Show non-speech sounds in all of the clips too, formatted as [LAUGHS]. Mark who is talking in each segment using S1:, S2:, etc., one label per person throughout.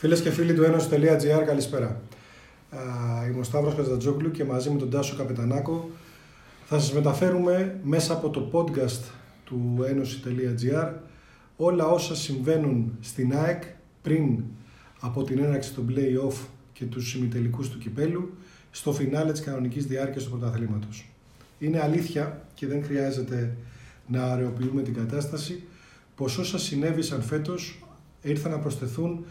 S1: Φίλες και φίλοι του Ένωση.gr, καλησπέρα. Είμαι ο Σταύρος Καζατζόγλου και μαζί με τον Τάσο Καπετανάκο θα σας μεταφέρουμε μέσα από το podcast του Ένωση.gr όλα όσα συμβαίνουν στην ΑΕΚ πριν από την έναρξη των play-off και τους συμμετελικούς του κυπέλου στο φινάλε της κανονικής διάρκειας του πρωταθλήματος. Είναι αλήθεια και δεν χρειάζεται να αραιοποιούμε την κατάσταση πως όσα συνέβησαν φέτος ήρθαν να προσθεθούν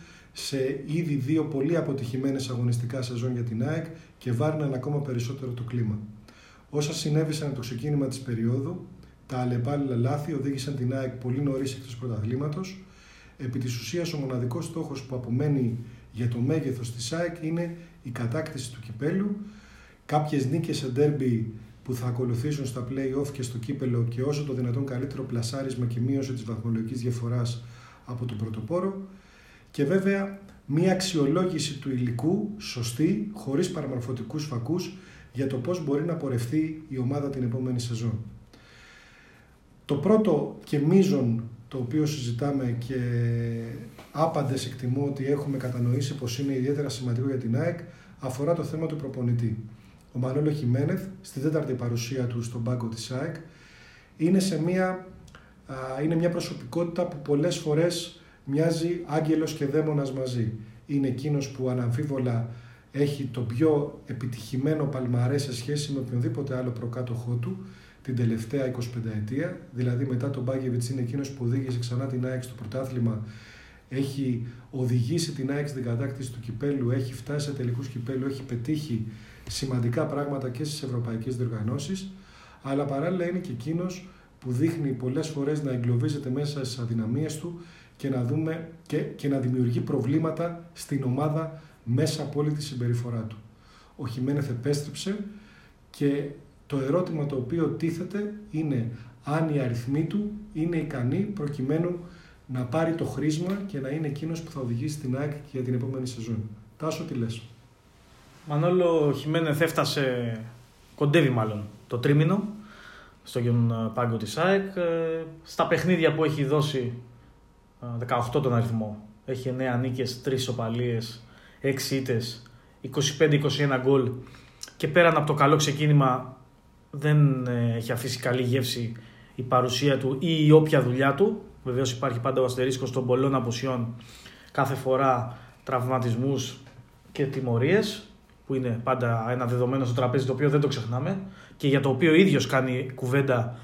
S1: σε ήδη δύο πολύ αποτυχημένες αγωνιστικά σεζόν για την ΑΕΚ και βάρναν ακόμα περισσότερο το κλίμα. Όσα συνέβησαν από το ξεκίνημα της περίοδου, τα αλλεπάλληλα λάθη οδήγησαν την ΑΕΚ πολύ νωρίς εκτός πρωταθλήματος. Επί της ουσίας ο μοναδικός στόχος που απομένει για το μέγεθος της ΑΕΚ είναι η κατάκτηση του κυπέλου, κάποιες νίκες σε ντέρμπι που θα ακολουθήσουν στα play-off και στο κύπελο και όσο το δυνατόν καλύτερο πλασάρισμα και μείωση της βαθμολογικής διαφοράς από τον πρωτοπόρο και βέβαια μία αξιολόγηση του υλικού σωστή, χωρίς παραμορφωτικούς φακούς για το πώς μπορεί να πορευτεί η ομάδα την επόμενη σεζόν. Το πρώτο και μείζον το οποίο συζητάμε και άπαντες εκτιμώ ότι έχουμε κατανοήσει πως είναι ιδιαίτερα σημαντικό για την ΑΕΚ αφορά το θέμα του προπονητή. Ο Μανώλο Χιμένεθ στη τέταρτη παρουσία του στον πάγκο της ΑΕΚ είναι, σε μια, είναι μια προσωπικότητα που πολλές φορές μοιάζει άγγελος και δαίμονας μαζί. Είναι εκείνος που αναμφίβολα έχει το πιο επιτυχημένο παλμαρέ σε σχέση με οποιονδήποτε άλλο προκάτοχό του την τελευταία 25 ετία. Δηλαδή μετά τον Μπάγκεβιτς είναι εκείνος που οδήγησε ξανά την ΑΕΚ στο πρωτάθλημα έχει οδηγήσει την ΑΕΚ στην κατάκτηση του κυπέλου, έχει φτάσει σε τελικούς κυπέλου, έχει πετύχει σημαντικά πράγματα και στις ευρωπαϊκές διοργανώσεις, αλλά παράλληλα είναι και εκείνος που δείχνει πολλές φορές να εγκλωβίζεται μέσα στις αδυναμίες του και να, δούμε, και, και να δημιουργεί προβλήματα στην ομάδα μέσα από όλη τη συμπεριφορά του. Ο Χιμένεθ επέστρεψε και το ερώτημα το οποίο τίθεται είναι αν οι αριθμοί του είναι ικανοί προκειμένου να πάρει το χρήσμα και να είναι εκείνος που θα οδηγήσει την ΑΕΚ για την επόμενη σεζόν. Τάσο, τι λες;
S2: Μανώλο Χιμένεθ έφτασε, κοντεύει μάλλον, το τρίμηνο στον πάγκο της ΑΕΚ. Ε, στα παιχνίδια που έχει δώσει 18 τον αριθμό. Έχει 9 νίκες, 3 οπαλίες, 6 ήττες, 25-21 γκολ και πέραν από το καλό ξεκίνημα δεν ε, έχει αφήσει καλή γεύση η παρουσία του ή η όποια δουλειά του. Βεβαίως υπάρχει πάντα ο αστερίσκος των πολλών απουσιών κάθε φορά τραυματισμούς και τιμωρίες, που είναι πάντα ένα δεδομένο στο τραπέζι το οποίο δεν το ξεχνάμε και για το οποίο ο ίδιος κάνει κουβέντα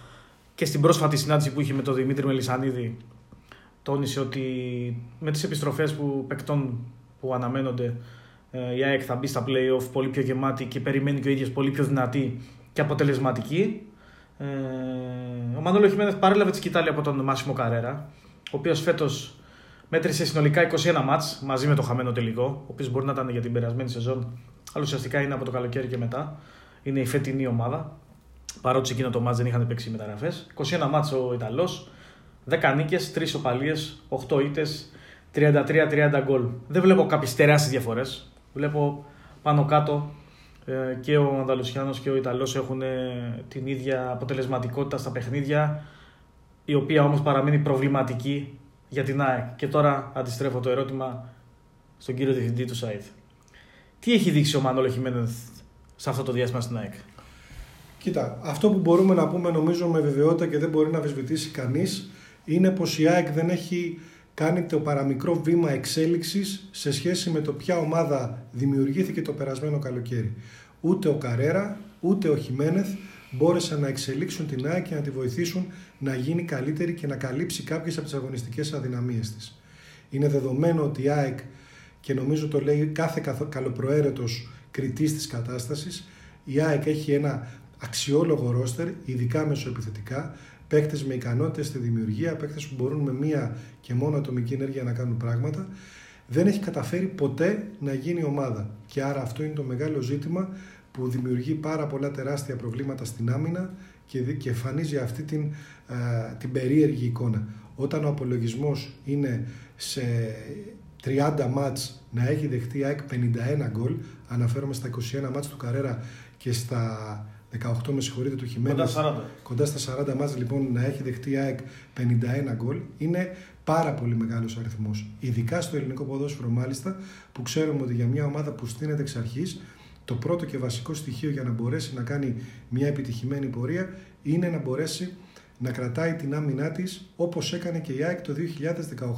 S2: και στην πρόσφατη συνάντηση που είχε με τον Δημήτρη Μελισανίδη τόνισε ότι με τις επιστροφές που παικτών που αναμένονται ε, η ΑΕΚ θα μπει στα play-off πολύ πιο γεμάτη και περιμένει και ο ίδιος πολύ πιο δυνατή και αποτελεσματική. Ε, ο Μανώλο Χιμένεθ παρέλαβε τη σκητάλη από τον Μάσιμο Καρέρα, ο οποίος φέτος μέτρησε συνολικά 21 μάτς μαζί με το χαμένο τελικό, ο οποίος μπορεί να ήταν για την περασμένη σεζόν, αλλά ουσιαστικά είναι από το καλοκαίρι και μετά. Είναι η φετινή ομάδα, παρότι σε εκείνο το μάτς δεν είχαν παίξει μεταγραφές. 21 μάτς ο Ιταλός, 10 νίκες, 3 οπαλίες, 8 ήττες, 33-30 γκολ. Δεν βλέπω κάποιες τεράστιες διαφορές. Βλέπω πάνω κάτω ε, και ο Ανδαλουσιάνο και ο Ιταλός έχουν ε, την ίδια αποτελεσματικότητα στα παιχνίδια, η οποία όμως παραμένει προβληματική για την ΑΕΚ. Και τώρα αντιστρέφω το ερώτημα στον κύριο διευθυντή του ΣΑΙΔ. Τι έχει δείξει ο Μανώλο Χιμένεθ σε αυτό το διάστημα στην ΑΕΚ;
S1: Κοίτα, αυτό που μπορούμε να πούμε νομίζω με βεβαιότητα και δεν μπορεί να αμφισβητήσει κανείς είναι πως η ΑΕΚ δεν έχει κάνει το παραμικρό βήμα εξέλιξης σε σχέση με το ποια ομάδα δημιουργήθηκε το περασμένο καλοκαίρι. Ούτε ο Καρέρα, ούτε ο Χιμένεθ μπόρεσαν να εξελίξουν την ΑΕΚ και να τη βοηθήσουν να γίνει καλύτερη και να καλύψει κάποιες από τις αγωνιστικές αδυναμίες της. Είναι δεδομένο ότι η ΑΕΚ, και νομίζω το λέει κάθε καλοπροαίρετος κριτής της κατάστασης, η ΑΕΚ έχει ένα αξιόλογο ρόστερ, ειδικά μεσοεπιθετικά, παίκτες με ικανότητες στη δημιουργία, παίκτες που μπορούν με μία και μόνο ατομική ενέργεια να κάνουν πράγματα, δεν έχει καταφέρει ποτέ να γίνει ομάδα. Και άρα αυτό είναι το μεγάλο ζήτημα που δημιουργεί πάρα πολλά τεράστια προβλήματα στην άμυνα και, και εμφανίζει αυτή την, την περίεργη εικόνα. Όταν ο απολογισμός είναι σε 30 μάτς να έχει δεχτεί ΑΕΚ 51 γκολ, αναφέρομαι στα 21 μάτς του Καρέρα και στα 18 με συγχωρείτε του Χιμένες,
S2: κοντά,
S1: κοντά στα 40 μάτς λοιπόν να έχει δεχτεί ΑΕΚ 51 γκολ, είναι πάρα πολύ μεγάλος αριθμός. Ειδικά στο ελληνικό ποδόσφαιρο, μάλιστα, που ξέρουμε ότι για μια ομάδα που στείνεται εξ αρχής, το πρώτο και βασικό στοιχείο για να μπορέσει να κάνει μια επιτυχημένη πορεία είναι να μπορέσει να κρατάει την άμυνά της όπως έκανε και η ΑΕΚ το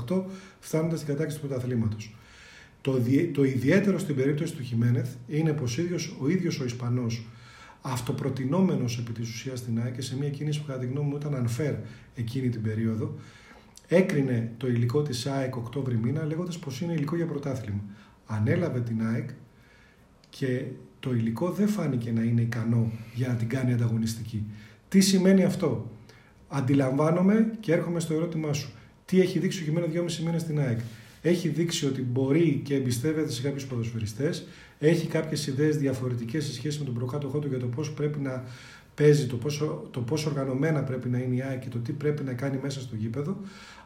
S1: 2018, φτάνοντας στην κατάκτηση του πρωταθλήματος. Το, το ιδιαίτερο στην περίπτωση του Χιμένεθ είναι πως ο ίδιος ο Ισπανός, αυτοπροτινόμενος επί της ουσίας στην ΑΕΚ και σε μια κίνηση που κατά τη γνώμη μου ήταν unfair εκείνη την περίοδο, έκρινε το υλικό της ΑΕΚ Οκτώβρη μήνα λέγοντας πως είναι υλικό για πρωτάθλημα. Ανέλαβε την ΑΕΚ και το υλικό δεν φάνηκε να είναι ικανό για να την κάνει ανταγωνιστική. Τι σημαίνει αυτό; Αντιλαμβάνομαι και έρχομαι στο ερώτημά σου. Τι έχει δείξει ο Χιμένεθ δυόμιση μήνες στην ΑΕΚ; Έχει δείξει ότι μπορεί και εμπιστεύεται σε κάποιους ποδοσφαιριστές. Έχει κάποιες ιδέες διαφορετικές σε σχέση με τον προκάτοχό του για το πώς πρέπει να παίζει, το πόσο, το πόσο οργανωμένα πρέπει να είναι η ΑΕΚ και το τι πρέπει να κάνει μέσα στο γήπεδο.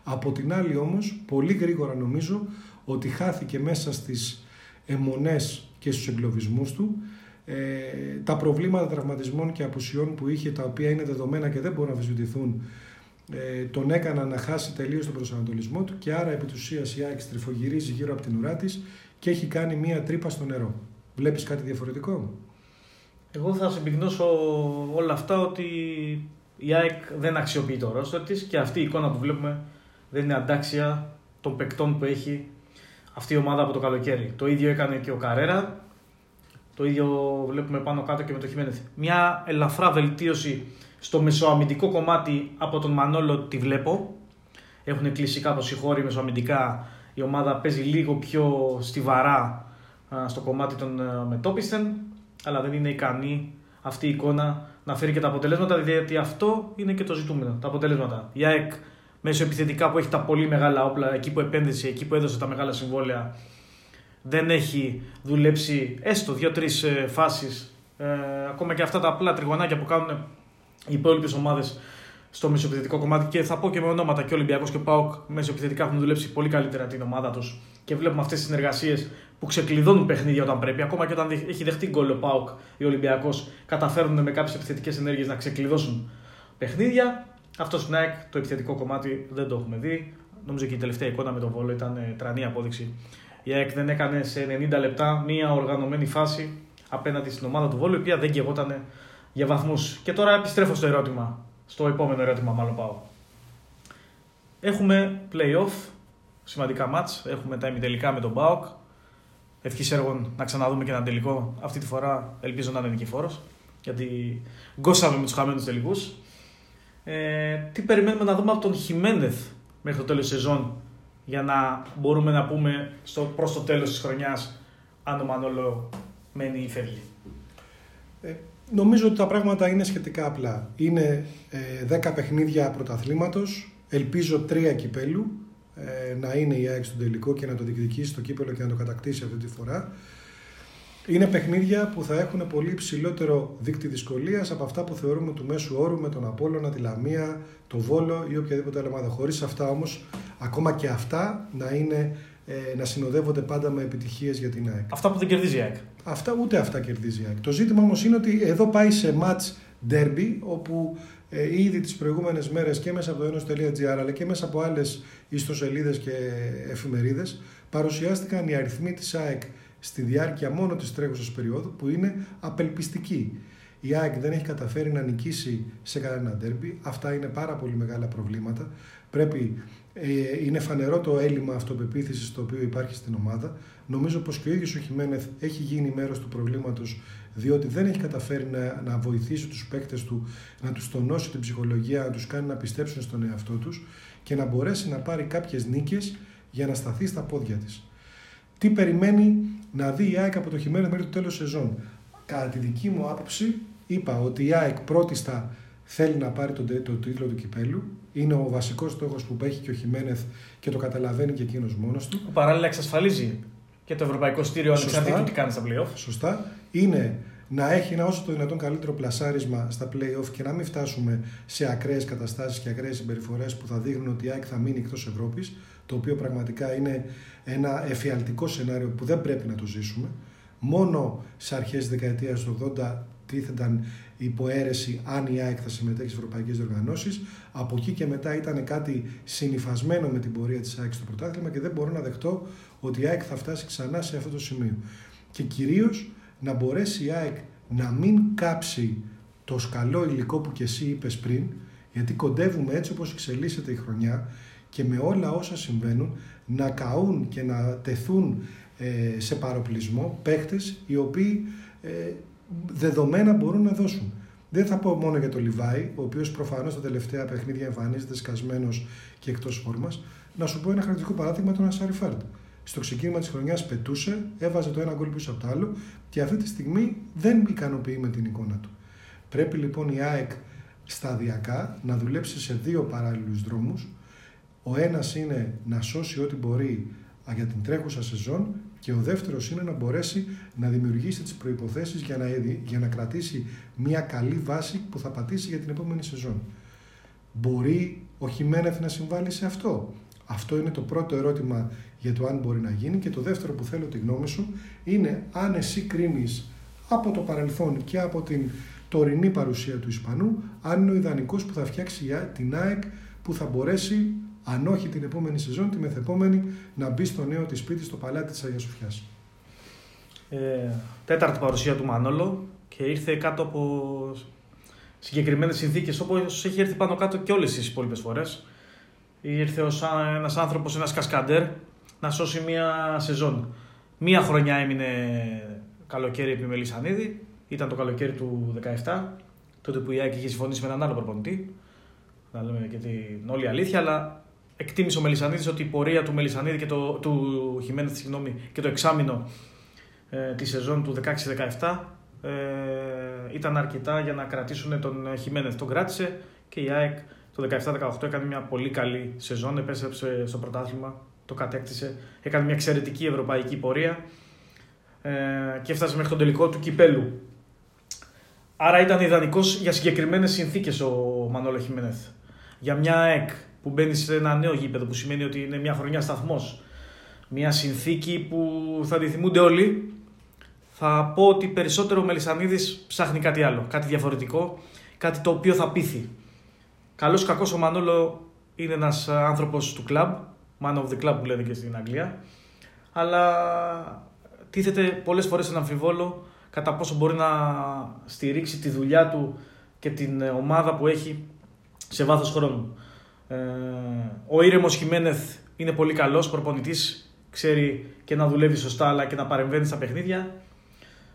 S1: Από την άλλη όμως, πολύ γρήγορα νομίζω ότι χάθηκε μέσα στις αιμονές και στους εγκλωβισμούς του ε, τα προβλήματα τραυματισμών και απουσιών που είχε, τα οποία είναι δεδομένα και δεν μπορούν να αμφισβητηθούν, ε, τον έκαναν να χάσει τελείως τον προσανατολισμό του και άρα επί του ουσίας η ΑΕΚ στριφογυρίζει γύρω από την ουρά της και έχει κάνει μία τρύπα στο νερό. Βλέπεις κάτι διαφορετικό;
S2: Εγώ θα συμπυκνώσω όλα αυτά ότι η ΑΕΚ δεν αξιοποιεί το ρόστο της και αυτή η εικόνα που βλέπουμε δεν είναι αντάξια των παικτών που έχει αυτή η ομάδα από το καλοκαίρι. Το ίδιο έκανε και ο Καρέρα. Το ίδιο βλέπουμε πάνω κάτω και με το Χιμένεθ. Μια ελαφρά βελτίωση στο μεσοαμυντικό κομμάτι από τον Μανόλο τη βλέπω. Έχουν κλείσει κάπως οι χώροι μεσοαμυντικά. Η ομάδα παίζει λίγο πιο στιβαρά στο κομμάτι των ε, μετόπιστεν αλλά δεν είναι ικανή αυτή η εικόνα να φέρει και τα αποτελέσματα, γιατί αυτό είναι και το ζητούμενο. Τα αποτελέσματα. Η ΑΕΚ μέσω επιθετικά που έχει τα πολύ μεγάλα όπλα, εκεί που επένδυσε, εκεί που έδωσε τα μεγάλα συμβόλαια, δεν έχει δουλέψει έστω δύο-τρεις ε, φάσεις. Ε, ακόμα και αυτά τα απλά τριγωνάκια που κάνουν οι υπόλοιπες ομάδες στο μεσοεπιθετικό κομμάτι. Και θα πω και με ονόματα και ο Ολυμπιακός και ο Πάοκ μεσοεπιθετικά έχουν δουλέψει πολύ καλύτερα την ομάδα τους και βλέπουμε αυτές τις συνεργασίες που ξεκλειδώνουν παιχνίδια όταν πρέπει. Ακόμα και όταν έχει δεχτεί γκολ ο Πάοκ ή ο Ολυμπιακός, καταφέρνουν με κάποιες επιθετικές ενέργειες να ξεκλειδώσουν παιχνίδια. Αυτό στην ΑΕΚ το επιθετικό κομμάτι δεν το έχουμε δει. Νομίζω και η τελευταία εικόνα με τον Βόλο ήταν ε, τρανή απόδειξη. Η ΑΕΚ δεν έκανε σε 90 λεπτά μία οργανωμένη φάση απέναντι στην ομάδα του Βόλου, η οποία δεν γεγόταν για βαθμούς. Και τώρα επιστρέφω στο ερώτημα, στο επόμενο ερώτημα, μάλλον πάω. Έχουμε playoff, σημαντικά μάτς. Έχουμε τα ημιτελικά με τον Μπάουκ. Ευχής έργων να ξαναδούμε και ένα τελικό. Αυτή τη φορά ελπίζω να είναι νικηφόρο. Γιατί γκώσαμε με τους χαμένους τελικούς. Ε, τι περιμένουμε να δούμε από τον Χιμένεθ μέχρι το τέλος της σεζόν για να μπορούμε να πούμε στο, προς το τέλος της χρονιάς αν ο Μανώλο μένει ή φεύγει;
S1: Ε, νομίζω ότι τα πράγματα είναι σχετικά απλά. Είναι ε, 10 παιχνίδια πρωταθλήματος, ελπίζω 3 κυπέλου ε, να είναι η ΑΕΚ στον τελικό και να το διεκδικήσει στο κύπελο και να το κατακτήσει αυτή τη φορά. Είναι παιχνίδια που θα έχουν πολύ ψηλότερο δίκτυο δυσκολίας από αυτά που θεωρούμε του μέσου όρου με τον Απόλλωνα, τη Λαμία, το Βόλο ή οποιαδήποτε άλλη ομάδα. Χωρίς αυτά όμως, ακόμα και αυτά να, είναι, ε, να συνοδεύονται πάντα με επιτυχίες για την ΑΕΚ.
S2: Αυτά που δεν κερδίζει η ΑΕΚ.
S1: Αυτά, ούτε αυτά κερδίζει η ΑΕΚ. Το ζήτημα όμως είναι ότι εδώ πάει σε match derby, όπου ε, ήδη τις προηγούμενες μέρες και μέσα από το enos.gr αλλά και μέσα από άλλες ιστοσελίδες και εφημερίδες παρουσιάστηκαν οι αριθμοί της ΑΕΚ στη διάρκεια μόνο της τρέχουσας περίοδου που είναι απελπιστικοί. Η ΑΕΚ δεν έχει καταφέρει να νικήσει σε κανένα ντέρμπι. Αυτά είναι πάρα πολύ μεγάλα προβλήματα. Πρέπει, ε, είναι φανερό το έλλειμμα αυτοπεποίθησης το οποίο υπάρχει στην ομάδα. Νομίζω πως και ο ίδιος ο Χιμένεθ έχει γίνει μέρος του προβλήματος διότι δεν έχει καταφέρει να, να βοηθήσει τους παίκτες του, να τους τονώσει την ψυχολογία, να τους κάνει να πιστέψουν στον εαυτό τους και να μπορέσει να πάρει κάποιες νίκες για να σταθεί στα πόδια της. Τι περιμένει να δει η ΑΕΚ από το χειμώνα μέχρι το τέλος σεζόν; Κατά τη δική μου άποψη είπα ότι η ΑΕΚ πρώτιστα θέλει να πάρει τον, τον τίτλο του κυπέλου. Είναι ο βασικός στόχος που έχει και ο Χιμένεθ και το καταλαβαίνει και εκείνος μόνος του.
S2: Που παράλληλα εξασφαλίζει και το ευρωπαϊκό στήριο ανεξαρτήτου τι κάνει στα playoff.
S1: Σωστά. Είναι να έχει ένα όσο το δυνατόν καλύτερο πλασάρισμα στα playoff και να μην φτάσουμε σε ακραίες καταστάσεις και ακραίες συμπεριφορές που θα δείχνουν ότι η ΑΕΚ θα μείνει εκτός Ευρώπης. Το οποίο πραγματικά είναι ένα εφιαλτικό σενάριο που δεν πρέπει να το ζήσουμε. Μόνο σε αρχές της δεκαετίας του 80 τίθενταν υποαίρεση αν η ΑΕΚ θα συμμετέχει στις ευρωπαϊκές διοργανώσεις. Από εκεί και μετά ήταν κάτι συνυφασμένο με την πορεία της ΑΕΚ στο πρωτάθλημα και δεν μπορώ να δεχτώ ότι η ΑΕΚ θα φτάσει ξανά σε αυτό το σημείο. Και κυρίως να μπορέσει η ΑΕΚ να μην κάψει το σκαλό υλικό που και εσύ είπες πριν, γιατί κοντεύουμε έτσι όπως εξελίσσεται η χρονιά και με όλα όσα συμβαίνουν να καούν και να τεθούν ε, σε παροπλισμό παίχτες οι οποίοι ε, δεδομένα μπορούν να δώσουν. Δεν θα πω μόνο για τον Λιβάη, ο οποίος προφανώς τα τελευταία παιχνίδια εμφανίζεται σκασμένος και εκτός φόρμας. Να σου πω ένα χαρακτηριστικό παράδειγμα τον Ασάρι Φάρντ. Στο ξεκίνημα της χρονιάς πετούσε, έβαζε το ένα γκολ πίσω από το άλλο και αυτή τη στιγμή δεν ικανοποιεί με την εικόνα του. Πρέπει λοιπόν η ΑΕΚ σταδιακά να δουλέψει σε δύο παράλληλους δρόμους. Ο ένας είναι να σώσει ό,τι μπορεί για την τρέχουσα σεζόν και ο δεύτερος είναι να μπορέσει να δημιουργήσει τις προϋποθέσεις για να, για να κρατήσει μια καλή βάση που θα πατήσει για την επόμενη σεζόν. Μπορεί ο Χιμένεθ να συμβάλλει σε αυτό; Αυτό είναι το πρώτο ερώτημα για το αν μπορεί να γίνει και το δεύτερο που θέλω τη γνώμη σου είναι αν εσύ κρίνεις από το παρελθόν και από την τωρινή παρουσία του Ισπανού, αν είναι ο ιδανικός που θα φτιάξει την ΑΕΚ που θα μπορέσει, αν όχι την επόμενη σεζόν, τη μεθεπόμενη, να μπει στο νέο της σπίτι στο παλάτι της Αγίας Σοφιά.
S2: Ε, τέταρτη παρουσία του Μανόλο και ήρθε κάτω από συγκεκριμένες συνθήκες όπως έχει έρθει πάνω κάτω και όλες τις υπόλοιπες φορές. Ήρθε ως ένας άνθρωπος, ένας κασκαντέρ, να σώσει μία σεζόν. Μία χρονιά έμεινε καλοκαίρι επί Μελισανίδη ήταν το καλοκαίρι του 2017, τότε που η ΑΕΚ είχε συμφωνήσει με έναν άλλο προπονητή. Να λέμε και την όλη αλήθεια, αλλά εκτίμησε ο Μελισανίδης ότι η πορεία του Μελισανίδη και το, του Χιμένεθ, συγγνώμη, και το εξάμεινο ε, τη σεζόν του 16-17 ε, ήταν αρκετά για να κρατήσουν τον Χιμένεθ. Τον κράτησε και η ΑΕΚ το 17-18 έκανε μια πολύ καλή σεζόν, επέστρεψε στο πρωτάθλημα, το κατέκτησε, έκανε μια εξαιρετική ευρωπαϊκή πορεία ε, και έφτασε μέχρι τον τελικό του κυπέλου Άρα ήταν ιδανικός για συγκεκριμένες συνθήκες ο Μανώλο Χιμένεθ. Για μια ΑΕΚ που μπαίνει σε ένα νέο γήπεδο, που σημαίνει ότι είναι μια χρονιά σταθμός. Μια συνθήκη που θα τη θυμούνται όλοι. Θα πω ότι περισσότερο ο Μελισανίδης ψάχνει κάτι άλλο, κάτι διαφορετικό, κάτι το οποίο θα πείθει. Καλός κακός ο Μανώλο είναι ένας άνθρωπος του κλαμπ, man of the club που λένε και στην Αγγλία. Αλλά τίθεται πολλές φορές ένα αμφιβόλο κατά πόσο μπορεί να στηρίξει τη δουλειά του και την ε, ομάδα που έχει σε βάθος χρόνου. Ε, ο Ήρεμος Χιμένεθ είναι πολύ καλός προπονητής, ξέρει και να δουλεύει σωστά αλλά και να παρεμβαίνει στα παιχνίδια.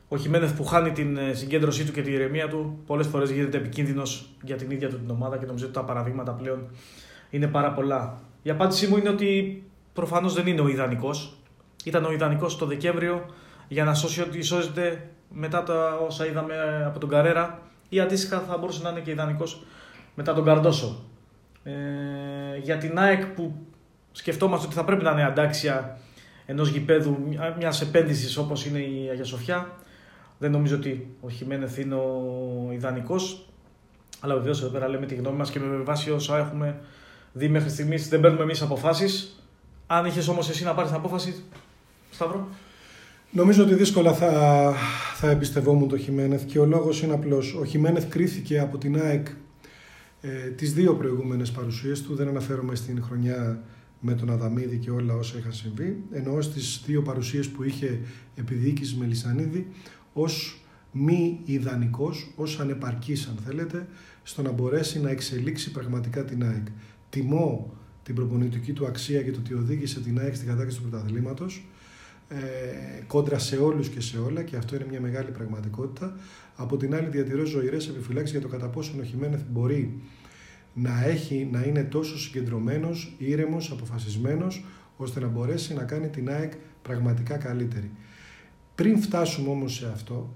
S2: Ο Χιμένεθ που χάνει την ε, συγκέντρωσή του και την ηρεμία του πολλές φορές γίνεται επικίνδυνος για την ίδια του την ομάδα και νομίζω ότι τα παραδείγματα πλέον είναι πάρα πολλά. Η απάντησή μου είναι ότι προφανώς δεν είναι ο ιδανικός. Ήταν ο ιδανικός το Δεκέμβριο για να σώσει ό,τι σώζεται μετά τα όσα είδαμε από τον Καρέρα ή αντίστοιχα θα μπορούσε να είναι και ιδανικός μετά τον Καρντόσο. Ε, για την ΑΕΚ που σκεφτόμαστε ότι θα πρέπει να είναι αντάξια ενός γηπέδου μια επένδυσης όπως είναι η Αγία Σοφιά. Δεν νομίζω ότι ο Χιμένεθ είναι ο ιδανικός. Αλλά βεβαίως εδώ πέρα λέμε τη γνώμη μας και με βάση όσα έχουμε δει μέχρι στιγμής δεν παίρνουμε εμείς αποφάσεις. Αν είχες όμως εσύ να πάρεις την απόφαση, Σταύρο;
S1: Νομίζω ότι δύσκολα θα, θα εμπιστευόμουν το Χιμένεθ και ο λόγος είναι απλός. Ο Χιμένεθ κρίθηκε από την ΑΕΚ ε, τις δύο προηγούμενες παρουσίες του, δεν αναφέρομαι στην χρονιά με τον Αδαμίδη και όλα όσα είχαν συμβεί, ενώ στις δύο παρουσίες που είχε επιδιοίκηση με Λισανίδη ως μη ιδανικός, ως ανεπαρκής αν θέλετε, στο να μπορέσει να εξελίξει πραγματικά την ΑΕΚ. Τιμώ την προπονητική του αξία και το ότι οδήγησε την ΑΕΚ στην κατάκτηση του πρωταθλήματος ε, κόντρα σε όλους και σε όλα και αυτό είναι μια μεγάλη πραγματικότητα. Από την άλλη διατηρώ ζωηρές επιφυλάξεις για το κατά πόσο ο Χιμένεθ μπορεί να, έχει, να είναι τόσο συγκεντρωμένος, ήρεμος, αποφασισμένος ώστε να μπορέσει να κάνει την ΑΕΚ πραγματικά καλύτερη. Πριν φτάσουμε όμως σε αυτό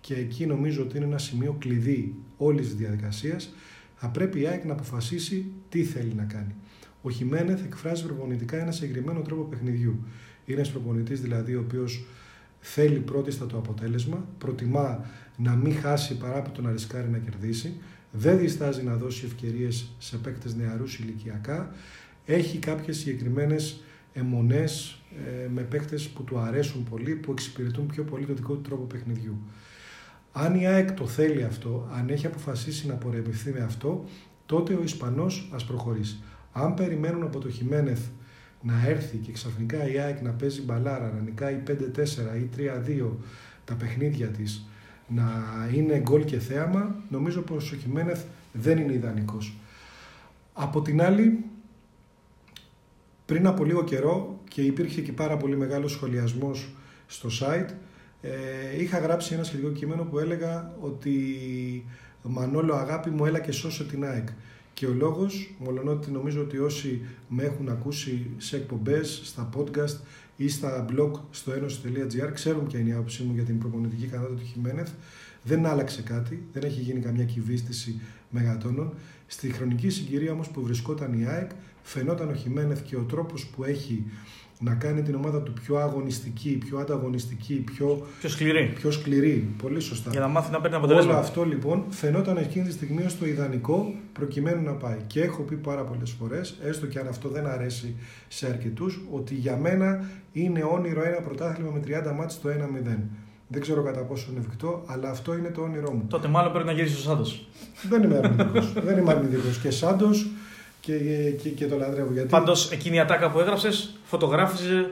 S1: και εκεί νομίζω ότι είναι ένα σημείο κλειδί όλης της διαδικασίας θα πρέπει η ΑΕΚ να αποφασίσει τι θέλει να κάνει. Ο Χιμένεθ εκφράζει προπονητικά ένα συγκεκριμένο τρόπο παιχνιδιού. Είναι ένας προπονητής δηλαδή ο οποίος θέλει πρώτιστα το αποτέλεσμα, προτιμά να μην χάσει παρά από το να ρισκάρει να κερδίσει, δεν διστάζει να δώσει ευκαιρίες σε παίκτες νεαρούς ηλικιακά, έχει κάποιες συγκεκριμένες αιμονές ε, με παίκτες που του αρέσουν πολύ, που εξυπηρετούν πιο πολύ το δικό του τρόπο παιχνιδιού. Αν η ΑΕΚ το θέλει αυτό, αν έχει αποφασίσει να πορευθεί με αυτό, τότε ο Ισπανός ας προχωρήσει. Αν περιμένουν από το Χιμένεθ να έρθει και ξαφνικά η ΑΕΚ να παίζει μπαλάρα, να νικάει 5-4 ή 3-2 τα παιχνίδια της, να είναι γκολ και θέαμα, νομίζω πως ο Χιμένεθ δεν είναι ιδανικός. Από την άλλη, πριν από λίγο καιρό και υπήρχε και πάρα πολύ μεγάλος σχολιασμός στο site, ε, είχα γράψει ένα σχετικό κείμενο που έλεγα ότι Μανόλο αγάπη μου έλα και σώσε την ΑΕΚ. Και ο λόγος, μολονότι νομίζω ότι όσοι με έχουν ακούσει σε εκπομπές, στα podcast ή στα blog στο ένωση.gr ξέρουν ποια είναι η άποψή μου για την προπονητική ικανότητα του Χιμένεθ. Δεν άλλαξε κάτι, δεν έχει γίνει καμιά κυβίστηση μεγατόνων. Στη χρονική συγκυρία όμως που βρισκόταν η ΑΕΚ, φαινόταν ο Χιμένεθ και ο τρόπος που έχει να κάνει την ομάδα του πιο αγωνιστική, πιο ανταγωνιστική, πιο,
S2: πιο σκληρή.
S1: Πιο σκληρή. Πολύ σωστά.
S2: Για να μάθει να παίρνει αποτελέσματα.
S1: Όλο αυτό λοιπόν φαινόταν εκείνη τη στιγμή ως το ιδανικό προκειμένου να πάει. Και έχω πει πάρα πολλές φορές, έστω και αν αυτό δεν αρέσει σε αρκετούς, ότι για μένα είναι όνειρο ένα πρωτάθλημα με 30 μάτς το 1-0. Δεν ξέρω κατά πόσο είναι εφικτό, αλλά αυτό είναι το όνειρό μου.
S2: Τότε μάλλον πρέπει να γυρίσεις ο Σάντος.
S1: δεν είμαι αρνητικός. δεν είμαι αρνητικός. Και Σάντος και, και, και το λατρεύω. Γιατί...
S2: Πάντως εκείνη η ατάκα που έγραψες φωτογράφιζε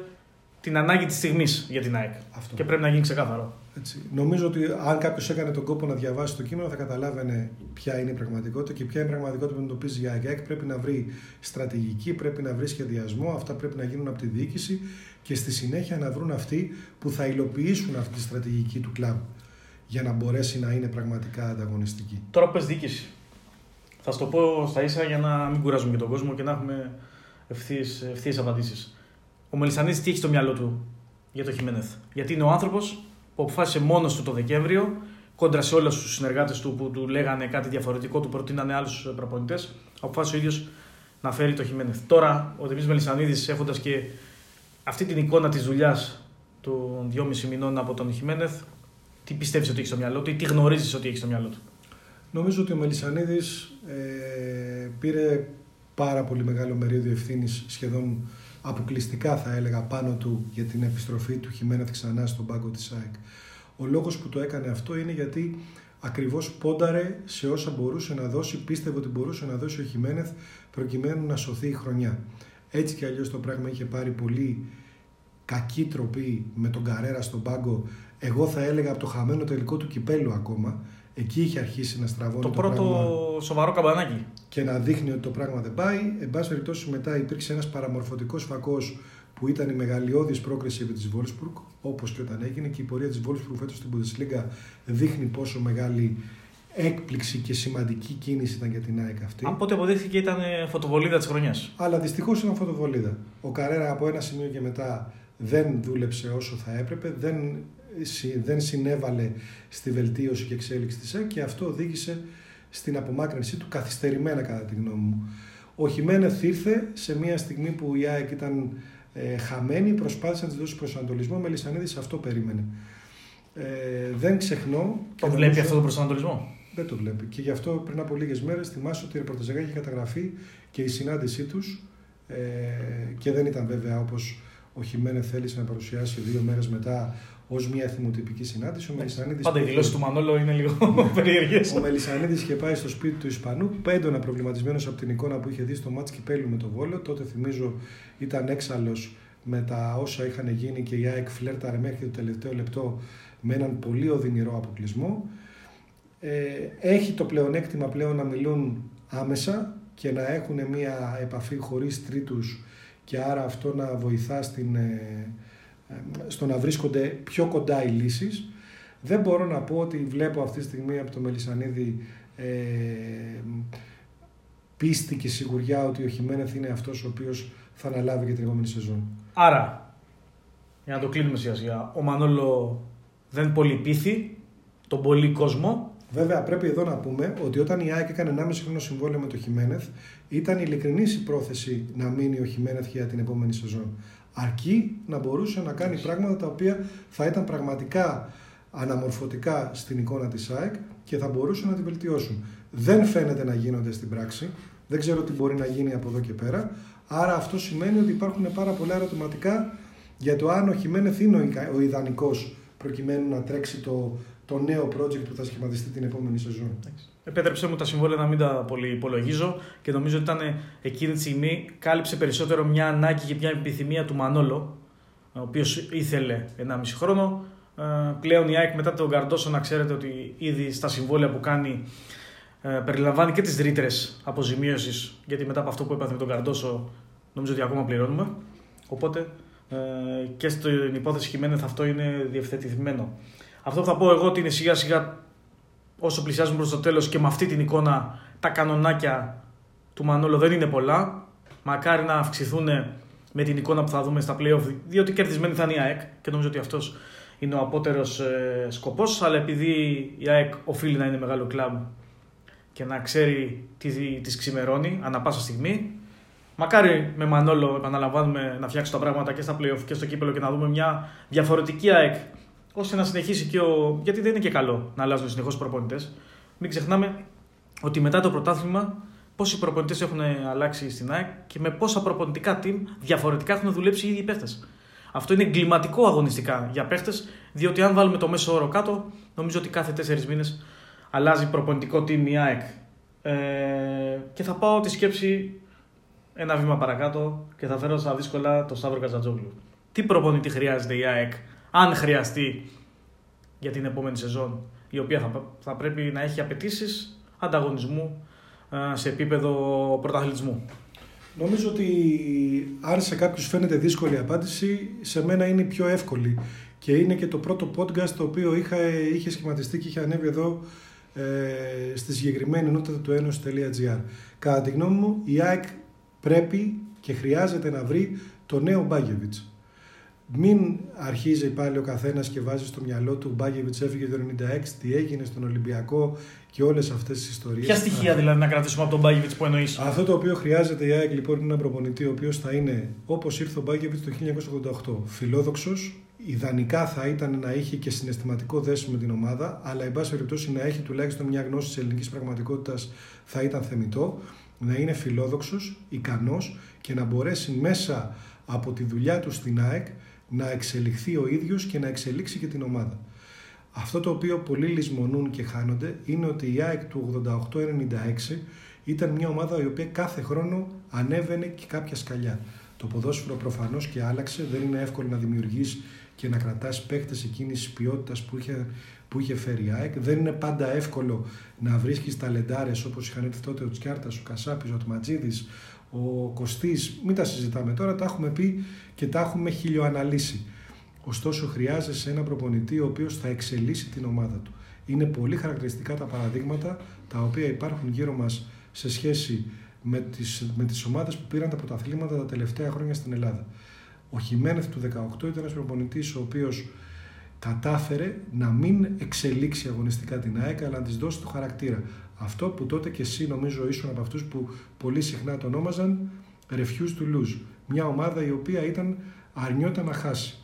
S2: την ανάγκη της στιγμής για την ΑΕΚ. Αυτό. Και πρέπει να γίνει ξεκάθαρο.
S1: Έτσι. Νομίζω ότι αν κάποιος έκανε τον κόπο να διαβάσει το κείμενο, θα καταλάβαινε ποια είναι η πραγματικότητα και ποια είναι η πραγματικότητα που αντιμετωπίζει η ΑΕΚ. Πρέπει να βρει στρατηγική, πρέπει να βρει σχεδιασμό, αυτά πρέπει να γίνουν από τη διοίκηση και στη συνέχεια να βρουν αυτοί που θα υλοποιήσουν αυτή τη στρατηγική του κλαμπ για να μπορέσει να είναι πραγματικά ανταγωνιστική.
S2: Τώρα πε διοίκησης. Θα σου το πω στα ίσα για να μην κουράζουμε και τον κόσμο και να έχουμε ευθείε απαντήσεις. Ο Μελισανίδης τι έχει στο μυαλό του για το Χιμένεθ; Γιατί είναι ο άνθρωπος που αποφάσισε μόνος του το Δεκέμβριο, κόντρα σε όλους τους συνεργάτες του που του λέγανε κάτι διαφορετικό, του προτείνανε άλλους προπονητές, αποφάσισε ο ίδιος να φέρει το Χιμένεθ. Τώρα ο Δημήτρης Μελισανίδης, έχοντας και αυτή την εικόνα της δουλειάς των 2,5 μηνών από τον Χιμένεθ, τι πιστεύεις ότι έχει στο μυαλό του ή τι γνωρίζεις ότι έχει στο μυαλό του;
S1: Νομίζω ότι ο Μελισανίδης ε, πήρε πάρα πολύ μεγάλο μερίδιο ευθύνης σχεδόν αποκλειστικά θα έλεγα πάνω του για την επιστροφή του Χιμένεθ ξανά στον πάγκο της ΑΕΚ. Ο λόγος που το έκανε αυτό είναι γιατί ακριβώς πόνταρε σε όσα μπορούσε να δώσει, πίστευε ότι μπορούσε να δώσει ο Χιμένεθ προκειμένου να σωθεί η χρονιά. Έτσι κι αλλιώς το πράγμα είχε πάρει πολύ κακή τροπή με τον Καρέρα στον πάγκο, εγώ θα έλεγα από το χαμένο τελικό του κυπέλου ακόμα, Εκεί είχε αρχίσει να στραβώνει
S2: το, το πρώτο πράγμα σοβαρό καμπανάκι.
S1: Και να δείχνει ότι το πράγμα δεν πάει. Εν πάση περιπτώσει, μετά υπήρξε ένας παραμορφωτικός φακός που ήταν η μεγαλειώδης πρόκριση επί της Βόλσπουργκ, όπως και όταν έγινε. Και η πορεία της Βόλσπουργκ φέτος στην Bundesliga δείχνει πόσο μεγάλη έκπληξη και σημαντική κίνηση ήταν για την ΑΕΚ αυτή.
S2: Από ό,τι αποδείχθηκε ήταν φωτοβολίδα της χρονιάς.
S1: Αλλά δυστυχώς ήταν φωτοβολίδα. Ο Καρέρα από ένα σημείο και μετά δεν δούλεψε όσο θα έπρεπε, δεν δεν συνέβαλε στη βελτίωση και εξέλιξη της ΕΚ και αυτό οδήγησε στην απομάκρυνσή του καθυστερημένα κατά τη γνώμη μου. Ο Χιμένεθ ήρθε σε μια στιγμή που η ΑΕΚ ήταν ε, χαμένη, προσπάθησε να της δώσει προσανατολισμό. Ο Μελισανίδης αυτό περίμενε. Ε, δεν ξεχνώ.
S2: Το βλέπει νομίζω, αυτό το προσανατολισμό;
S1: Δεν το βλέπει. Και γι' αυτό πριν από λίγες μέρες θυμάσαι ότι η ρεπορταζεγά είχε καταγραφεί και η συνάντησή τους. Ε, και δεν ήταν βέβαια όπως ο Χιμένεθ θέλησε να παρουσιάσει δύο μέρες μετά ως μια θυμοτυπική συνάντηση. Ο Μελισανίδης.
S2: Πάντα οι δηλώσεις του Μανόλο είναι λίγο [LAUGHS] περίεργες.
S1: Ο Μελισανίδης είχε πάει στο σπίτι του Ισπανού, πέντονα προβληματισμένος από την εικόνα που είχε δει στο μάτς Κυπέλου με το Βόλο. Τότε θυμίζω ήταν έξαλλος με τα όσα είχαν γίνει και η ΑΕΚ φλέρταρε μέχρι το τελευταίο λεπτό με έναν πολύ οδυνηρό αποκλεισμό. Ε, έχει το πλεονέκτημα πλέον να μιλούν άμεσα και να έχουν μια επαφή χωρίς τρίτους και άρα αυτό να βοηθά στην, ε, στο να βρίσκονται πιο κοντά οι λύσεις. Δεν μπορώ να πω ότι βλέπω αυτή τη στιγμή από το Μελισανίδη ε, πίστη και σιγουριά ότι ο Χιμένεθ είναι αυτός ο οποίος θα αναλάβει για την επόμενη σεζόν.
S2: Άρα, για να το κλείνουμε σιγά σιγά, ο Μανόλο δεν πολύ πείθει τον πολύ κόσμο.
S1: Βέβαια, πρέπει εδώ να πούμε ότι όταν η ΑΕΚ έκανε 1,5 χρόνο συμβόλαιο με το Χιμένεθ, ήταν ειλικρινής η πρόθεση να μείνει ο Χιμένεθ για την επόμενη σεζόν αρκεί να μπορούσε να κάνει πράγματα τα οποία θα ήταν πραγματικά αναμορφωτικά στην εικόνα της ΑΕΚ και θα μπορούσαν να την βελτιώσουν. Δεν φαίνεται να γίνονται στην πράξη, δεν ξέρω τι μπορεί να γίνει από εδώ και πέρα, άρα αυτό σημαίνει ότι υπάρχουν πάρα πολλά ερωτηματικά για το αν ο Χιμένεθ είναι ο ιδανικός προκειμένου να τρέξει το, το νέο project που θα σχηματιστεί την επόμενη σεζόν.
S2: Επέτρεψε μου τα συμβόλαια να μην τα πολύ υπολογίζω και νομίζω ότι ήταν εκείνη τη στιγμή κάλυψε περισσότερο μια ανάγκη και μια επιθυμία του Μανόλο, ο οποίος ήθελε 1,5 χρόνο. Ε, πλέον η ΑΕΚ μετά τον Καρντόσο να ξέρετε ότι ήδη στα συμβόλαια που κάνει ε, περιλαμβάνει και τις ρήτρες αποζημίωσης. Γιατί μετά από αυτό που έπαθε με τον Καρντόσο, νομίζω ότι ακόμα πληρώνουμε. Οπότε ε, και στην υπόθεση Χιμένεθ αυτό είναι διευθετημένο. Αυτό που θα πω εγώ ότι είναι σιγά σιγά όσο πλησιάζουμε προς το τέλος και με αυτή την εικόνα τα κανονάκια του Μανόλο δεν είναι πολλά. Μακάρι να αυξηθούν με την εικόνα που θα δούμε στα playoff, διότι κερδισμένη θα είναι η ΑΕΚ και νομίζω ότι αυτός είναι ο απότερος ε, σκοπός. Αλλά επειδή η ΑΕΚ οφείλει να είναι μεγάλο κλαμπ και να ξέρει τι τη ξημερώνει ανά πάσα στιγμή, Μακάρι με Μανόλο, επαναλαμβάνουμε, να φτιάξει τα πράγματα και στα playoff και στο κύπελο και να δούμε μια διαφορετική ΑΕΚ ώστε να συνεχίσει και ο. Γιατί δεν είναι και καλό να αλλάζουν συνεχώς προπονητές. Μην ξεχνάμε ότι μετά το πρωτάθλημα πόσοι προπονητές έχουν αλλάξει στην ΑΕΚ και με πόσα προπονητικά team διαφορετικά έχουν δουλέψει οι ίδιοι παίχτες. Αυτό είναι εγκληματικό αγωνιστικά για παίχτες, διότι αν βάλουμε το μέσο όρο κάτω, νομίζω ότι κάθε τέσσερις μήνες αλλάζει προπονητικό team η ΑΕΚ. Ε, και θα πάω τη σκέψη ένα βήμα παρακάτω και θα φέρω στα δύσκολα το Σταύρο Κατζατζόγλου. Τι προπονητή χρειάζεται η ΑΕΚ, αν χρειαστεί για την επόμενη σεζόν, η οποία θα, θα πρέπει να έχει απαιτήσεις ανταγωνισμού ε, σε επίπεδο πρωταθλητισμού.
S1: Νομίζω ότι αν σε κάποιους φαίνεται δύσκολη η απάντηση, σε μένα είναι η πιο εύκολη. Και είναι και το πρώτο podcast το οποίο είχα, είχε σχηματιστεί και είχε ανέβει εδώ ε, στη συγκεκριμένη νότα του ένωση.gr. Κατά τη γνώμη μου, η ΑΕΚ πρέπει και χρειάζεται να βρει το νέο Μπάγεβιτς. Μην αρχίζει πάλι ο καθένας και βάζει στο μυαλό του Μπάγεβιτ έφυγε το 96, τι έγινε στον Ολυμπιακό και όλες αυτές τις ιστορίες.
S2: Ποια στοιχεία δηλαδή να κρατήσουμε από τον Μπάγεβιτ που εννοείς;
S1: Αυτό το οποίο χρειάζεται η ΑΕΚ λοιπόν είναι ένα προπονητή ο οποίος θα είναι όπως ήρθε ο Μπάγεβιτ το 1988. Φιλόδοξος, ιδανικά θα ήταν να είχε και συναισθηματικό δέσιμο με την ομάδα, αλλά εν πάση περιπτώσει να έχει τουλάχιστον μια γνώση της ελληνικής πραγματικότητας θα ήταν θεμητό να είναι φιλόδοξος, ικανός και να μπορέσει μέσα από τη δουλειά του στην ΑΕΚ να εξελιχθεί ο ίδιος και να εξελίξει και την ομάδα. Αυτό το οποίο πολλοί λησμονούν και χάνονται είναι ότι η ΑΕΚ του 88-96 ήταν μια ομάδα η οποία κάθε χρόνο ανέβαινε και κάποια σκαλιά. Το ποδόσφαιρο προφανώς και άλλαξε, δεν είναι εύκολο να δημιουργείς και να κρατάς παίκτες εκείνης της ποιότητας που είχε που είχε φέρει η ΑΕΚ. Δεν είναι πάντα εύκολο να βρίσκεις ταλεντάρες όπως είχαν έρθει τότε ο Τσιάρτας, ο Κασάπης, ο Τματζίδη, ο Κωστής. Μην τα συζητάμε τώρα, τα έχουμε πει και τα έχουμε χιλιοαναλύσει. Ωστόσο, χρειάζεσαι ένα προπονητή ο οποίος θα εξελίσσει την ομάδα του. Είναι πολύ χαρακτηριστικά τα παραδείγματα τα οποία υπάρχουν γύρω μας σε σχέση με τις, με τις ομάδες που πήραν τα πρωταθλήματα τα τελευταία χρόνια στην Ελλάδα. Ο Χιμένεθ του 18 ήταν ένας προπονητής ο οποίος κατάφερε να μην εξελίξει αγωνιστικά την ΑΕΚ, αλλά να της δώσει το χαρακτήρα. Αυτό που τότε και εσύ νομίζω ήσουν από αυτούς που πολύ συχνά το ονόμαζαν refuse to lose. Μια ομάδα η οποία ήταν αρνιόταν να χάσει.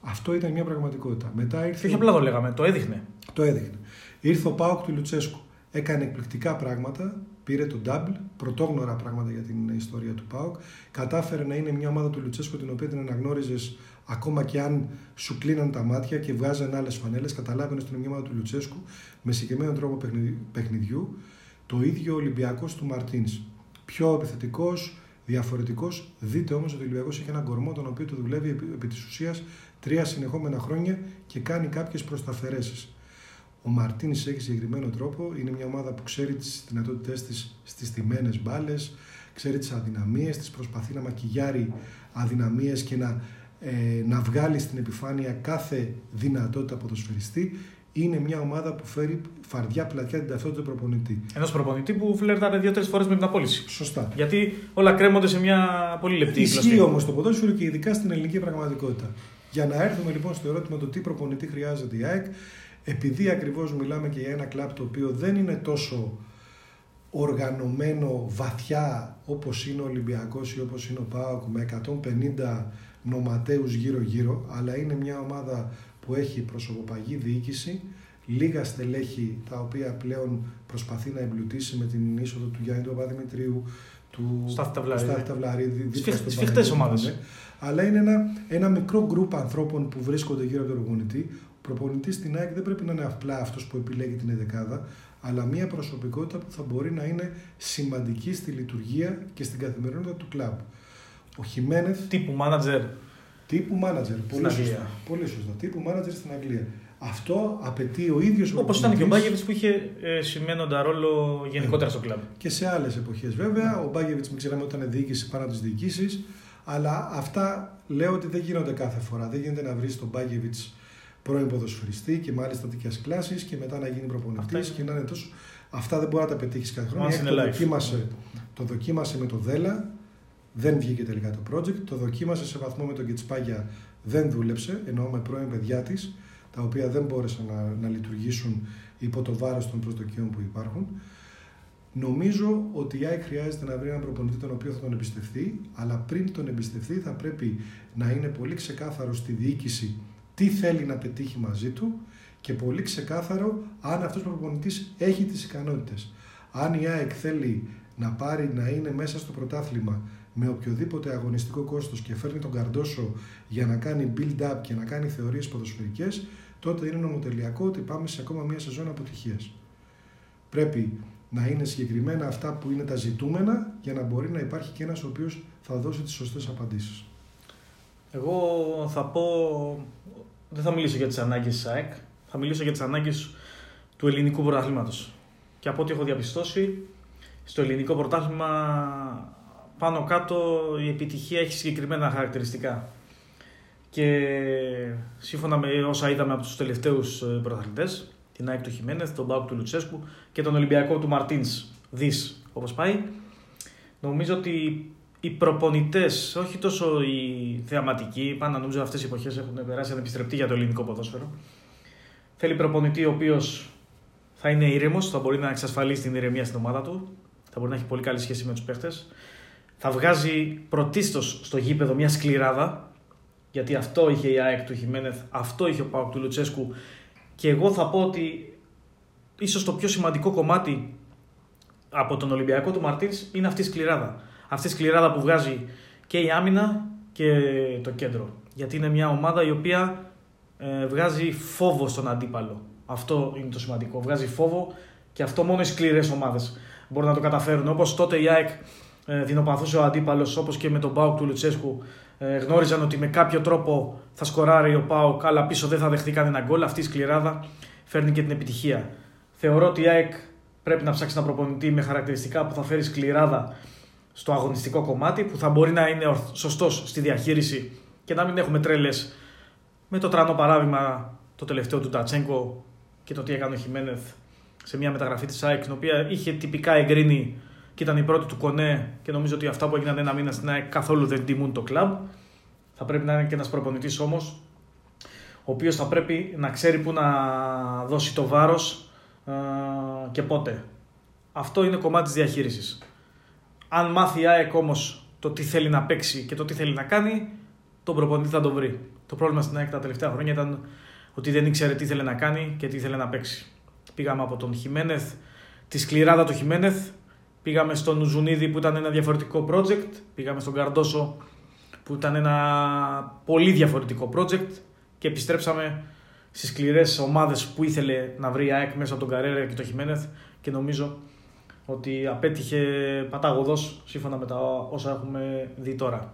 S1: Αυτό ήταν μια πραγματικότητα. Μετά ήρθε...
S2: Και όχι απλά το λέγαμε, το έδειχνε.
S1: Το έδειχνε. Ήρθε ο Πάοκ του Λουτσέσκου. Έκανε εκπληκτικά πράγματα. Πήρε το double, πρωτόγνωρα πράγματα για την ιστορία του Πάοκ. Κατάφερε να είναι μια ομάδα του Λουτσέσκου την οποία την αναγνώριζες ακόμα και αν σου κλείναν τα μάτια και βγάζαν άλλες φανέλες, καταλάβαινες στην ομάδα του Λουτσέσκου με συγκεκριμένο τρόπο παιχνιδιού. Το ίδιο ο Ολυμπιακός του Μαρτίνς. Πιο επιθετικός, διαφορετικός. Δείτε όμως ότι ο Ολυμπιακός έχει έναν κορμό τον οποίο το δουλεύει επί, επί της ουσίας τρία συνεχόμενα χρόνια και κάνει κάποιες προσταφαιρέσει. Ο Μαρτίνη έχει συγκεκριμένο τρόπο. Είναι μια ομάδα που ξέρει τις δυνατότητές της στις τιμένες μπάλες, ξέρει τις αδυναμίες της, προσπαθεί να μακιγιάρει αδυναμίες και να ε, να βγάλει στην επιφάνεια κάθε δυνατότητα ποδοσφαιριστή είναι μια ομάδα που φέρει φαρδιά πλατιά την ταυτότητα του προπονητή.
S2: Ένα προπονητή που φλερτάρε δύο-τρεις φορές με την απόλυση.
S1: Σωστά.
S2: Γιατί όλα κρέμονται σε μια πολύ λεπτή
S1: Ισχύει όμως το ποδόσφαιρο και ειδικά στην ελληνική πραγματικότητα. Για να έρθουμε λοιπόν στο ερώτημα το τι προπονητή χρειάζεται η ΑΕΚ, επειδή ακριβώς μιλάμε και για ένα κλαπ το οποίο δεν είναι τόσο οργανωμένο βαθιά όπως είναι ο Ολυμπιακός ή όπως είναι ο ΠΑΟΚ με 150 νοματέους γύρω-γύρω, αλλά είναι μια ομάδα που έχει προσωποπαγή διοίκηση, λίγα στελέχη τα οποία πλέον προσπαθεί να εμπλουτίσει με την είσοδο του Γιάννη του Παπαδημητρίου, του
S2: Στάθη Ταυλαρίδη.
S1: Στάθη Ταυλαρίδη, δίπλα
S2: Σφιχ-
S1: στον
S2: σφιχτές
S1: Παναγιώτη
S2: ομάδες.
S1: Παπαδέ. Αλλά είναι ένα, ένα μικρό γκρουπ ανθρώπων που βρίσκονται γύρω από τον προπονητή. Ο προπονητής στην ΑΕΚ δεν πρέπει να είναι απλά αυτός που επιλέγει την εδεκάδα, αλλά μια προσωπικότητα που θα μπορεί να είναι σημαντική στη λειτουργία και στην καθημερινότητα του κλαμπ. Ο Χιμένεθ
S2: Τύπου μάνατζερ.
S1: τύπου manager. Πολύ
S2: Αγγλία.
S1: σωστά. Πολύ σωστά. Τύπου manager στην Αγγλία. Αυτό απαιτεί ο ίδιος ο
S2: Όπως ήταν και ο
S1: προπονητής.
S2: Μπάγκεβιτς που είχε ε, σημαίνοντα ρόλο γενικότερα στο κλαμπ.
S1: Και σε άλλες εποχές βέβαια. Ο Μπάγκεβιτς, μην ξέραμε ότι ήταν διοίκηση πάνω από τις διοικήσεις. Αλλά αυτά λέω ότι δεν γίνονται κάθε φορά. Δεν γίνεται να βρεις τον Μπάγκεβιτς πρώην ποδοσφαιριστή και μάλιστα τέτοιας κλάσης και μετά να γίνει
S2: Αυτά
S1: προπονητή
S2: είναι-
S1: και να είναι τόσο. Αυτά δεν μπορεί να τα πετύχεις κάθε χρόνο.
S2: Once
S1: Η ΑΕΚ
S2: in a
S1: Το
S2: life.
S1: δοκίμασε, το δοκίμασε με το Δέλα, δεν βγήκε τελικά το project. Το δοκίμασε σε βαθμό με τον Κετσπάγια, δεν δούλεψε, ενώ με πρώην παιδιά της, τα οποία δεν μπόρεσαν να, να λειτουργήσουν υπό το βάρος των προσδοκιών που υπάρχουν. Νομίζω ότι η ΑΕΚ χρειάζεται να βρει έναν προπονητή τον οποίο θα τον εμπιστευτεί, αλλά πριν τον εμπιστευτεί θα πρέπει να είναι πολύ ξεκάθαρο στη διοίκηση τι θέλει να πετύχει μαζί του και πολύ ξεκάθαρο αν αυτός ο προπονητής έχει τις ικανότητες. Αν η ΑΕΚ θέλει να πάρει να είναι μέσα στο πρωτάθλημα με οποιοδήποτε αγωνιστικό κόστος και φέρνει τον Καρντόσο για να κάνει build-up και να κάνει θεωρίες ποδοσφαιρικές, τότε είναι νομοτελειακό ότι πάμε σε ακόμα μια σεζόν αποτυχίας. Πρέπει να είναι συγκεκριμένα αυτά που είναι τα ζητούμενα για να μπορεί να υπάρχει και ένας ο οποίος θα δώσει τις σωστές απαντήσεις.
S2: Εγώ θα πω. Δεν θα μιλήσω για τις ανάγκες της ΑΕΚ. Θα μιλήσω για τις ανάγκες του ελληνικού πρωταθλήματο. Και από ό,τι έχω διαπιστώσει, στο ελληνικό πρωτάθλημα πάνω κάτω η επιτυχία έχει συγκεκριμένα χαρακτηριστικά. Και σύμφωνα με όσα είδαμε από τους τελευταίους ε, πρωταθλητές, την ΑΕΚ του Χιμένεθ, τον Μπάουκ του Λουτσέσκου και τον Ολυμπιακό του Μαρτίνς, δις όπως πάει, νομίζω ότι οι προπονητές, όχι τόσο οι θεαματικοί, πάντα νομίζω αυτές οι εποχές έχουν περάσει ανεπιστρεπτοί για το ελληνικό ποδόσφαιρο, θέλει προπονητή ο οποίος θα είναι ήρεμος, θα μπορεί να εξασφαλίσει την ηρεμία στην ομάδα του, θα μπορεί να έχει πολύ καλή σχέση με τους παίχτες, θα βγάζει πρωτίστως στο γήπεδο μια σκληράδα, γιατί αυτό είχε η ΑΕΚ του Χιμένεθ, αυτό είχε ο Πάοκ του Λουτσέσκου και εγώ θα πω ότι ίσως το πιο σημαντικό κομμάτι από τον Ολυμπιακό του Μαρτίνς είναι αυτή η σκληράδα. Αυτή η σκληράδα που βγάζει και η άμυνα και το κέντρο. Γιατί είναι μια ομάδα η οποία ε, βγάζει φόβο στον αντίπαλο. Αυτό είναι το σημαντικό. Βγάζει φόβο και αυτό μόνο οι σκληρές ομάδες μπορούν να το καταφέρουν. Όπως τότε η ΑΕΚ ε, δεινοπαθούσε ο αντίπαλος, όπως και με τον Πάουκ του Λουτσέσκου, ε, γνώριζαν ότι με κάποιο τρόπο θα σκοράρει ο Πάουκ, αλλά πίσω δεν θα δεχτεί κανένα γκολ. Αυτή η σκληράδα φέρνει και την επιτυχία. Θεωρώ ότι η ΑΕΚ πρέπει να ψάξει να προπονητή με χαρακτηριστικά που θα φέρει σκληράδα στο αγωνιστικό κομμάτι, που θα μπορεί να είναι σωστός στη διαχείριση και να μην έχουμε τρέλες με το τρανό παράδειγμα το τελευταίο του Τατσέγκο και το τι έκανε ο Χιμένεθ σε μια μεταγραφή της ΑΕΚ, την οποία είχε τυπικά εγκρίνει και ήταν η πρώτη του κονέ και νομίζω ότι αυτά που έγιναν ένα μήνα στην ΑΕΚ καθόλου δεν τιμούν το κλαμπ. Θα πρέπει να είναι και ένας προπονητής όμως, ο οποίος θα πρέπει να ξέρει πού να δώσει το βάρος και πότε. Αυτό είναι κομμάτι της διαχείρισης. Αν μάθει η ΑΕΚ όμως το τι θέλει να παίξει και το τι θέλει να κάνει, τον προπονητή θα τον βρει. Το πρόβλημα στην ΑΕΚ τα τελευταία χρόνια ήταν ότι δεν ήξερε τι ήθελε να κάνει και τι ήθελε να παίξει. Πήγαμε από τον Χιμένεθ, τη σκληράδα του Χιμένεθ, πήγαμε στον Ουζουνίδη που ήταν ένα διαφορετικό project, πήγαμε στον Καρντόσο που ήταν ένα πολύ διαφορετικό project και επιστρέψαμε στις σκληρές ομάδες που ήθελε να βρει η ΑΕΚ μέσα από τον Καρέρα και το Χιμένεθ και νομίζω ότι απέτυχε πατάγωδος σύμφωνα με τα όσα έχουμε δει τώρα.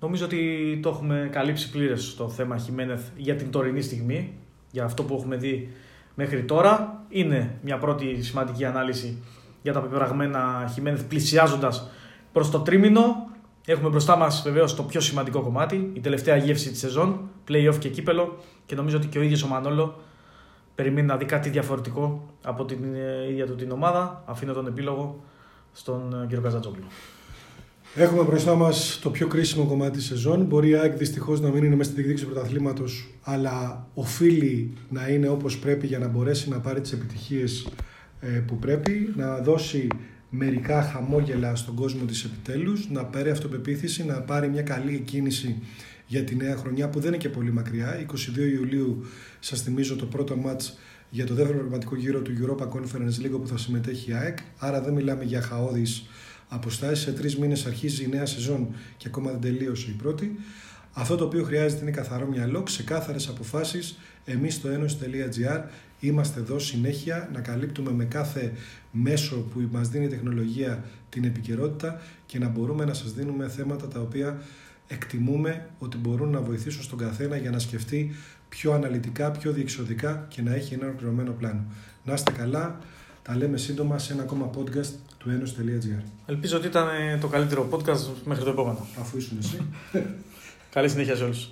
S2: Νομίζω ότι το έχουμε καλύψει πλήρες το θέμα Χιμένεθ για την τωρινή στιγμή, για αυτό που έχουμε δει μέχρι τώρα. Είναι μια πρώτη σημαντική ανάλυση για τα πεπραγμένα Χιμένεθ πλησιάζοντας προς το τρίμηνο. Έχουμε μπροστά μας βεβαίως το πιο σημαντικό κομμάτι, η τελευταία γεύση της σεζόν, play-off και κύπελο και νομίζω ότι και ο ίδιος ο Μανόλο περιμένει να δει κάτι διαφορετικό από την ίδια του την ομάδα. Αφήνω τον επίλογο στον κύριο Καζατζόγλου.
S1: Έχουμε μπροστά μας το πιο κρίσιμο κομμάτι της σεζόν. Μπορεί η ΑΕΚ δυστυχώς να μην είναι μέσα στη διεκδίκηση του πρωταθλήματος, αλλά οφείλει να είναι όπως πρέπει για να μπορέσει να πάρει τις επιτυχίες που πρέπει, να δώσει μερικά χαμόγελα στον κόσμο της επιτέλους, να πάρει αυτοπεποίθηση, να πάρει μια καλή κίνηση για τη νέα χρονιά που δεν είναι και πολύ μακριά. 22 Ιουλίου σας θυμίζω το πρώτο μάτς για το δεύτερο πραγματικό γύρο του Europa Conference League που θα συμμετέχει η ΑΕΚ, άρα δεν μιλάμε για χαόδης αποστάσεις. Σε τρεις μήνες αρχίζει η νέα σεζόν και ακόμα δεν τελείωσε η πρώτη. Αυτό το οποίο χρειάζεται είναι καθαρό μυαλό, ξεκάθαρες αποφάσεις. Εμείς στο ένωση.gr είμαστε εδώ συνέχεια να καλύπτουμε με κάθε μέσο που μας δίνει η τεχνολογία την επικαιρότητα και να μπορούμε να σας δίνουμε θέματα τα οποία εκτιμούμε ότι μπορούν να βοηθήσουν στον καθένα για να σκεφτεί πιο αναλυτικά, πιο διεξοδικά και να έχει ένα ολοκληρωμένο πλάνο. Να είστε καλά. Τα λέμε σύντομα σε ένα ακόμα podcast του ένωση.gr.
S2: Ελπίζω ότι ήταν το καλύτερο podcast μέχρι το επόμενο.
S1: Αφού ήσουν εσύ. [LAUGHS]
S2: Καλή συνέχεια σε όλους.